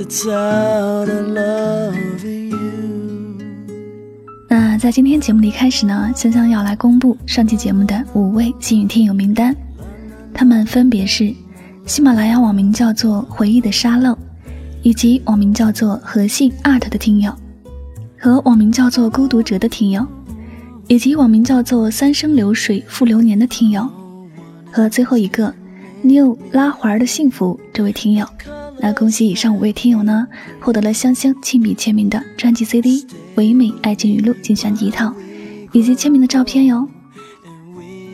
It's out of loving you. 那在今天节目的开始呢，香香要来公布上期节目的五位幸运听友名单，他们分别是喜马拉雅网名叫做“回忆的沙漏”，以及网名叫做“和信 art” 的听友，和网名叫做“孤独者”的听友，以及网名叫做“三生流水复流年”的听友，和最后一个 “new 拉环的幸福”这位听友。那恭喜以上五位听友呢，获得了香香亲笔签名的专辑 CD《唯美爱情语录》精选集一套，以及签名的照片哟。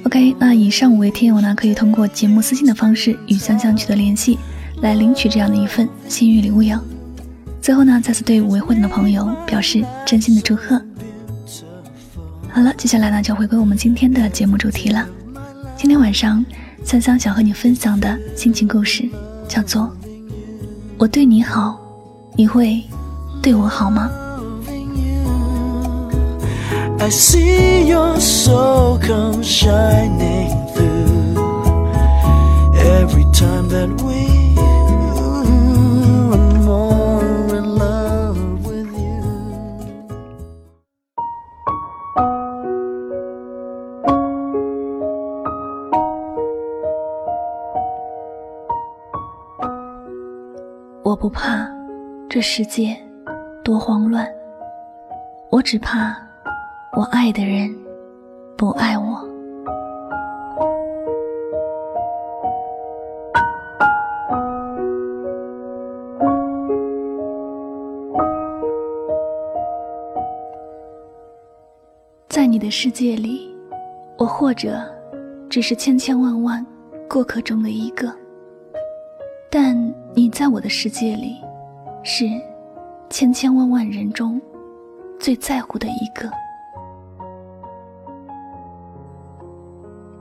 OK，那以上五位听友呢，可以通过节目私信的方式与香香取得联系，来领取这样的一份幸运礼物哟。最后呢，再次对五位获奖的朋友表示真心的祝贺。好了，接下来呢就回归我们今天的节目主题了。今天晚上，香香想和你分享的心情故事叫做。我对你好，你会对我好吗？I see your soul come shining through every time that we 这世界多慌乱，我只怕我爱的人不爱我。在你的世界里，我或者只是千千万万过客中的一个。但你在我的世界里，是千千万万人中最在乎的一个。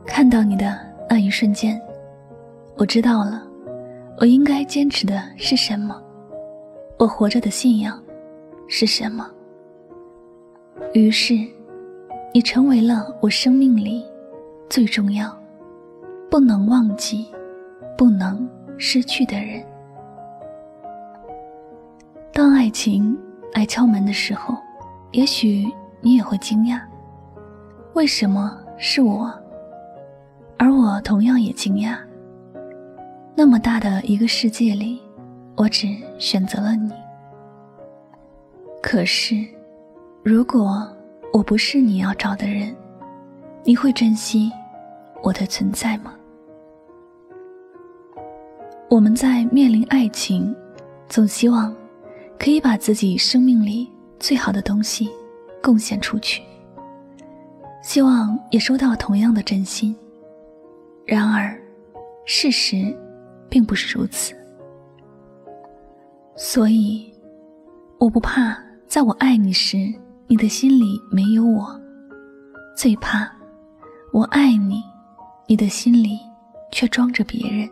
看到你的那一瞬间，我知道了，我应该坚持的是什么，我活着的信仰是什么。于是，你成为了我生命里最重要、不能忘记、不能。失去的人，爱情来敲门的时候，也许你也会惊讶，为什么是我？而我同样也惊讶。那么大的一个世界里，我只选择了你。可是，如果我不是你要找的人，你会珍惜我的存在吗？我们在面临爱情，总希望可以把自己生命里最好的东西贡献出去，希望也收到同样的真心。然而，事实并不是如此。所以，我不怕在我爱你时，你的心里没有我；最怕我爱你，你的心里却装着别人。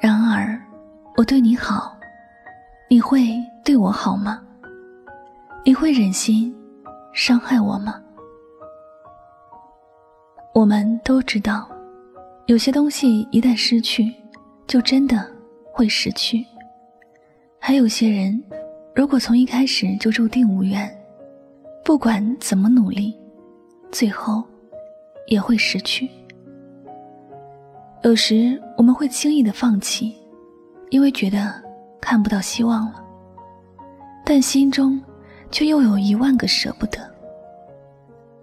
然而，我对你好，你会对我好吗？你会忍心伤害我吗？我们都知道，有些东西一旦失去，就真的会失去；还有些人，如果从一开始就注定无缘，不管怎么努力，最后也会失去。有时我们会轻易的放弃，因为觉得看不到希望了，但心中却又有一万个舍不得。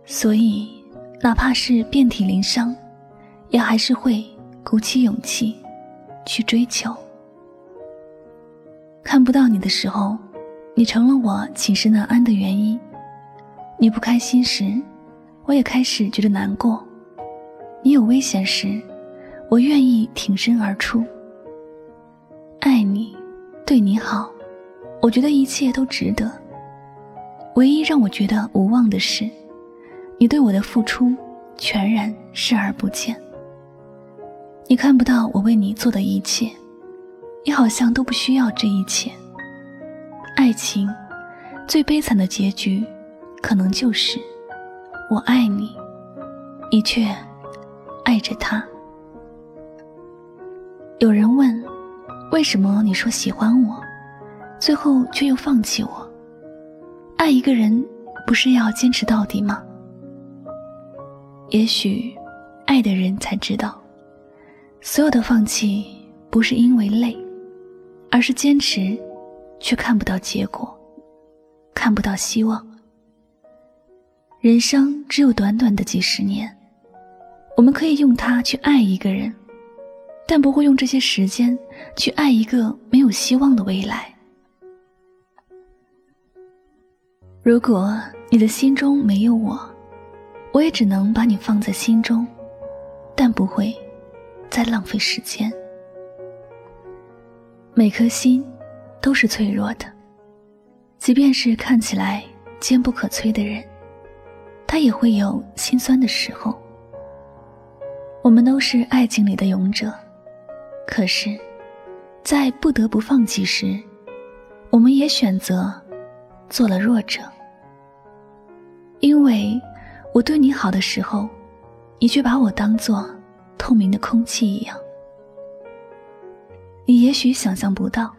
所以，哪怕是遍体鳞伤，也还是会鼓起勇气去追求。看不到你的时候，你成了我寝食难安的原因。你不开心时，我也开始觉得难过；你有危险时，我愿意挺身而出。爱你，对你好，我觉得一切都值得。唯一让我觉得无望的是，你对我的付出全然视而不见。你看不到我为你做的一切，你好像都不需要这一切。爱情最悲惨的结局，可能就是我爱你，你却爱着他。有人问，为什么你说喜欢我，最后却又放弃我？爱一个人，不是要坚持到底吗？也许，爱的人才知道，所有的放弃不是因为累，而是坚持。却看不到结果，看不到希望。人生只有短短的几十年，我们可以用它去爱一个人，但不会用这些时间去爱一个没有希望的未来。如果你的心中没有我，我也只能把你放在心中，但不会再浪费时间。每颗心。都是脆弱的，即便是看起来坚不可摧的人，他也会有心酸的时候。我们都是爱情里的勇者，可是，在不得不放弃时，我们也选择做了弱者。因为我对你好的时候，你却把我当做透明的空气一样。你也许想象不到。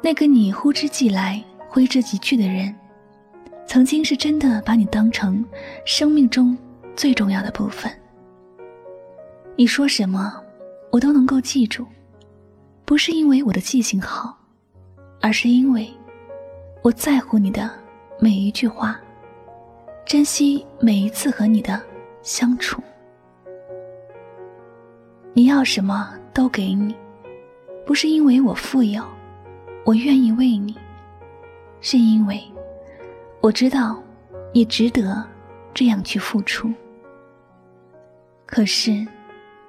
那个你呼之即来、挥之即去的人，曾经是真的把你当成生命中最重要的部分。你说什么，我都能够记住，不是因为我的记性好，而是因为我在乎你的每一句话，珍惜每一次和你的相处。你要什么都给你，不是因为我富有。我愿意为你，是因为我知道你值得这样去付出。可是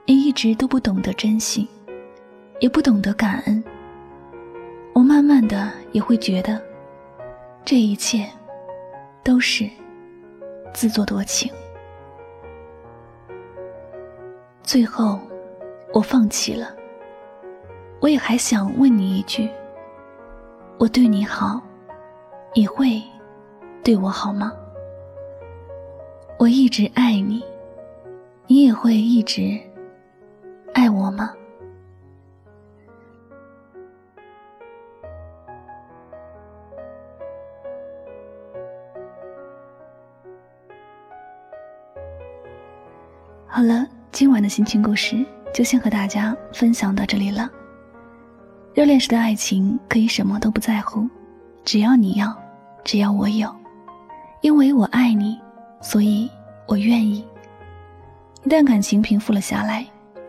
你一直都不懂得珍惜，也不懂得感恩。我慢慢的也会觉得，这一切都是自作多情。最后，我放弃了。我也还想问你一句。我对你好，你会对我好吗？我一直爱你，你也会一直好了，今晚的心情故事就先和大家分享到这里了。热恋时的爱情可以什么都不在乎，只要你要，只要我有，因为我爱你，所以我愿意。一旦感情平复了下来，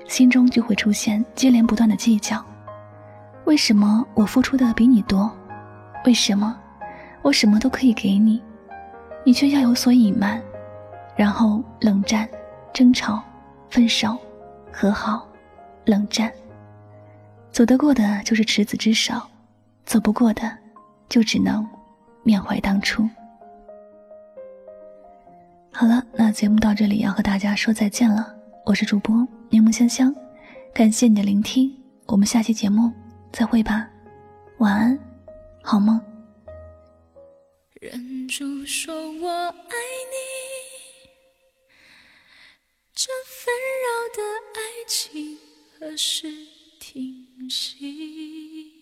心中就会出现接连不断的计较：为什么我付出的比你多？为什么我什么都可以给你，你却要有所隐瞒？然后冷战、争吵、分手、和好、冷战。走得过的就是执子之手，走不过的，就只能缅怀当初。好了，那节目到这里要和大家说再见了。我是主播柠檬香香，感谢你的聆听，我们下期节目再会吧，晚安，好梦。忍住说我爱你，这纷扰的爱情何时？停息。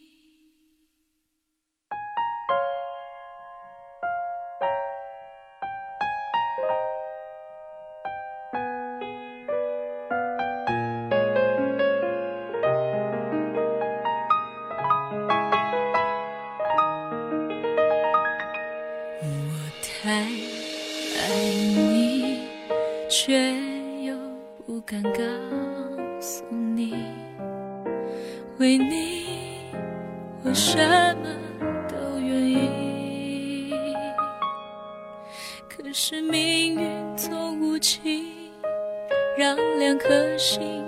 我太爱你，却敢告诉你。为你，我什么都愿意。可是命运总无情，让两颗心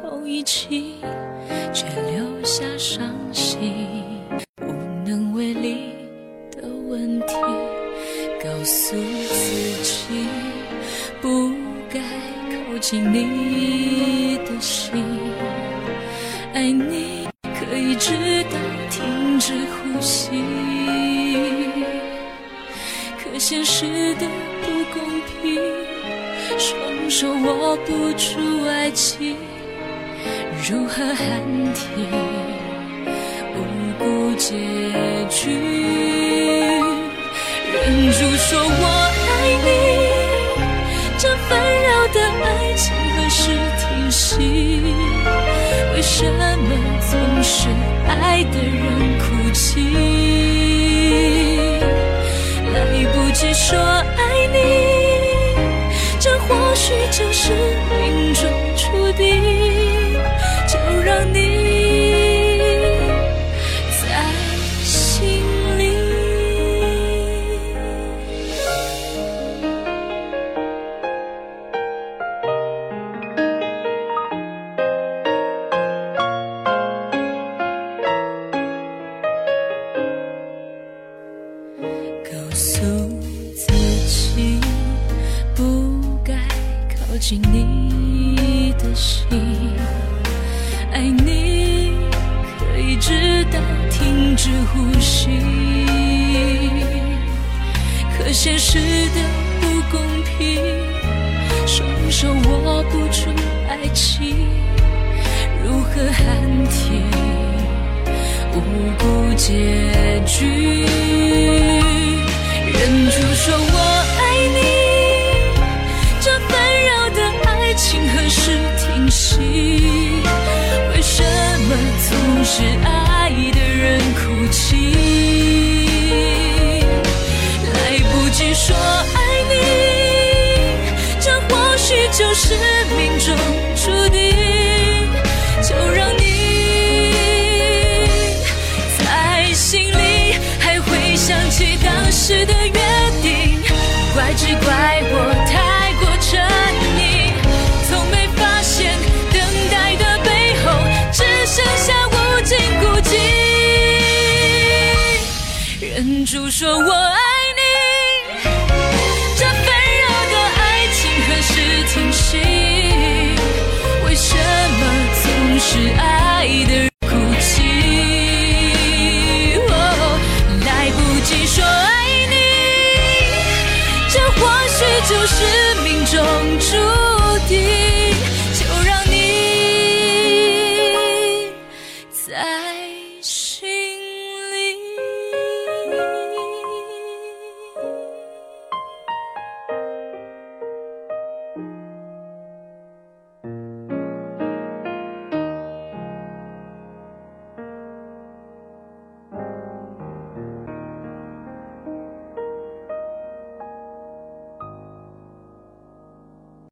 碰一起，却留下。伤心，无能为力的问题，告诉自己靠近你的心。爱你可以直到停止呼吸，可现实的不公平，双手握不住爱情。如何喊停无辜结局？忍住说我爱你，为什么总是爱的人哭泣？来不及说爱你，这或许就是告诉自己不该靠近你的心。爱你可以直到停止呼吸，可现实的不公平，双手握不住爱情，如何喊停无辜结局？就是命中注定。就让你在心里还会想起当时的约定，怪只怪我太过沉溺，从没发现等待的背后只剩下无尽孤寂。忍住说我爱在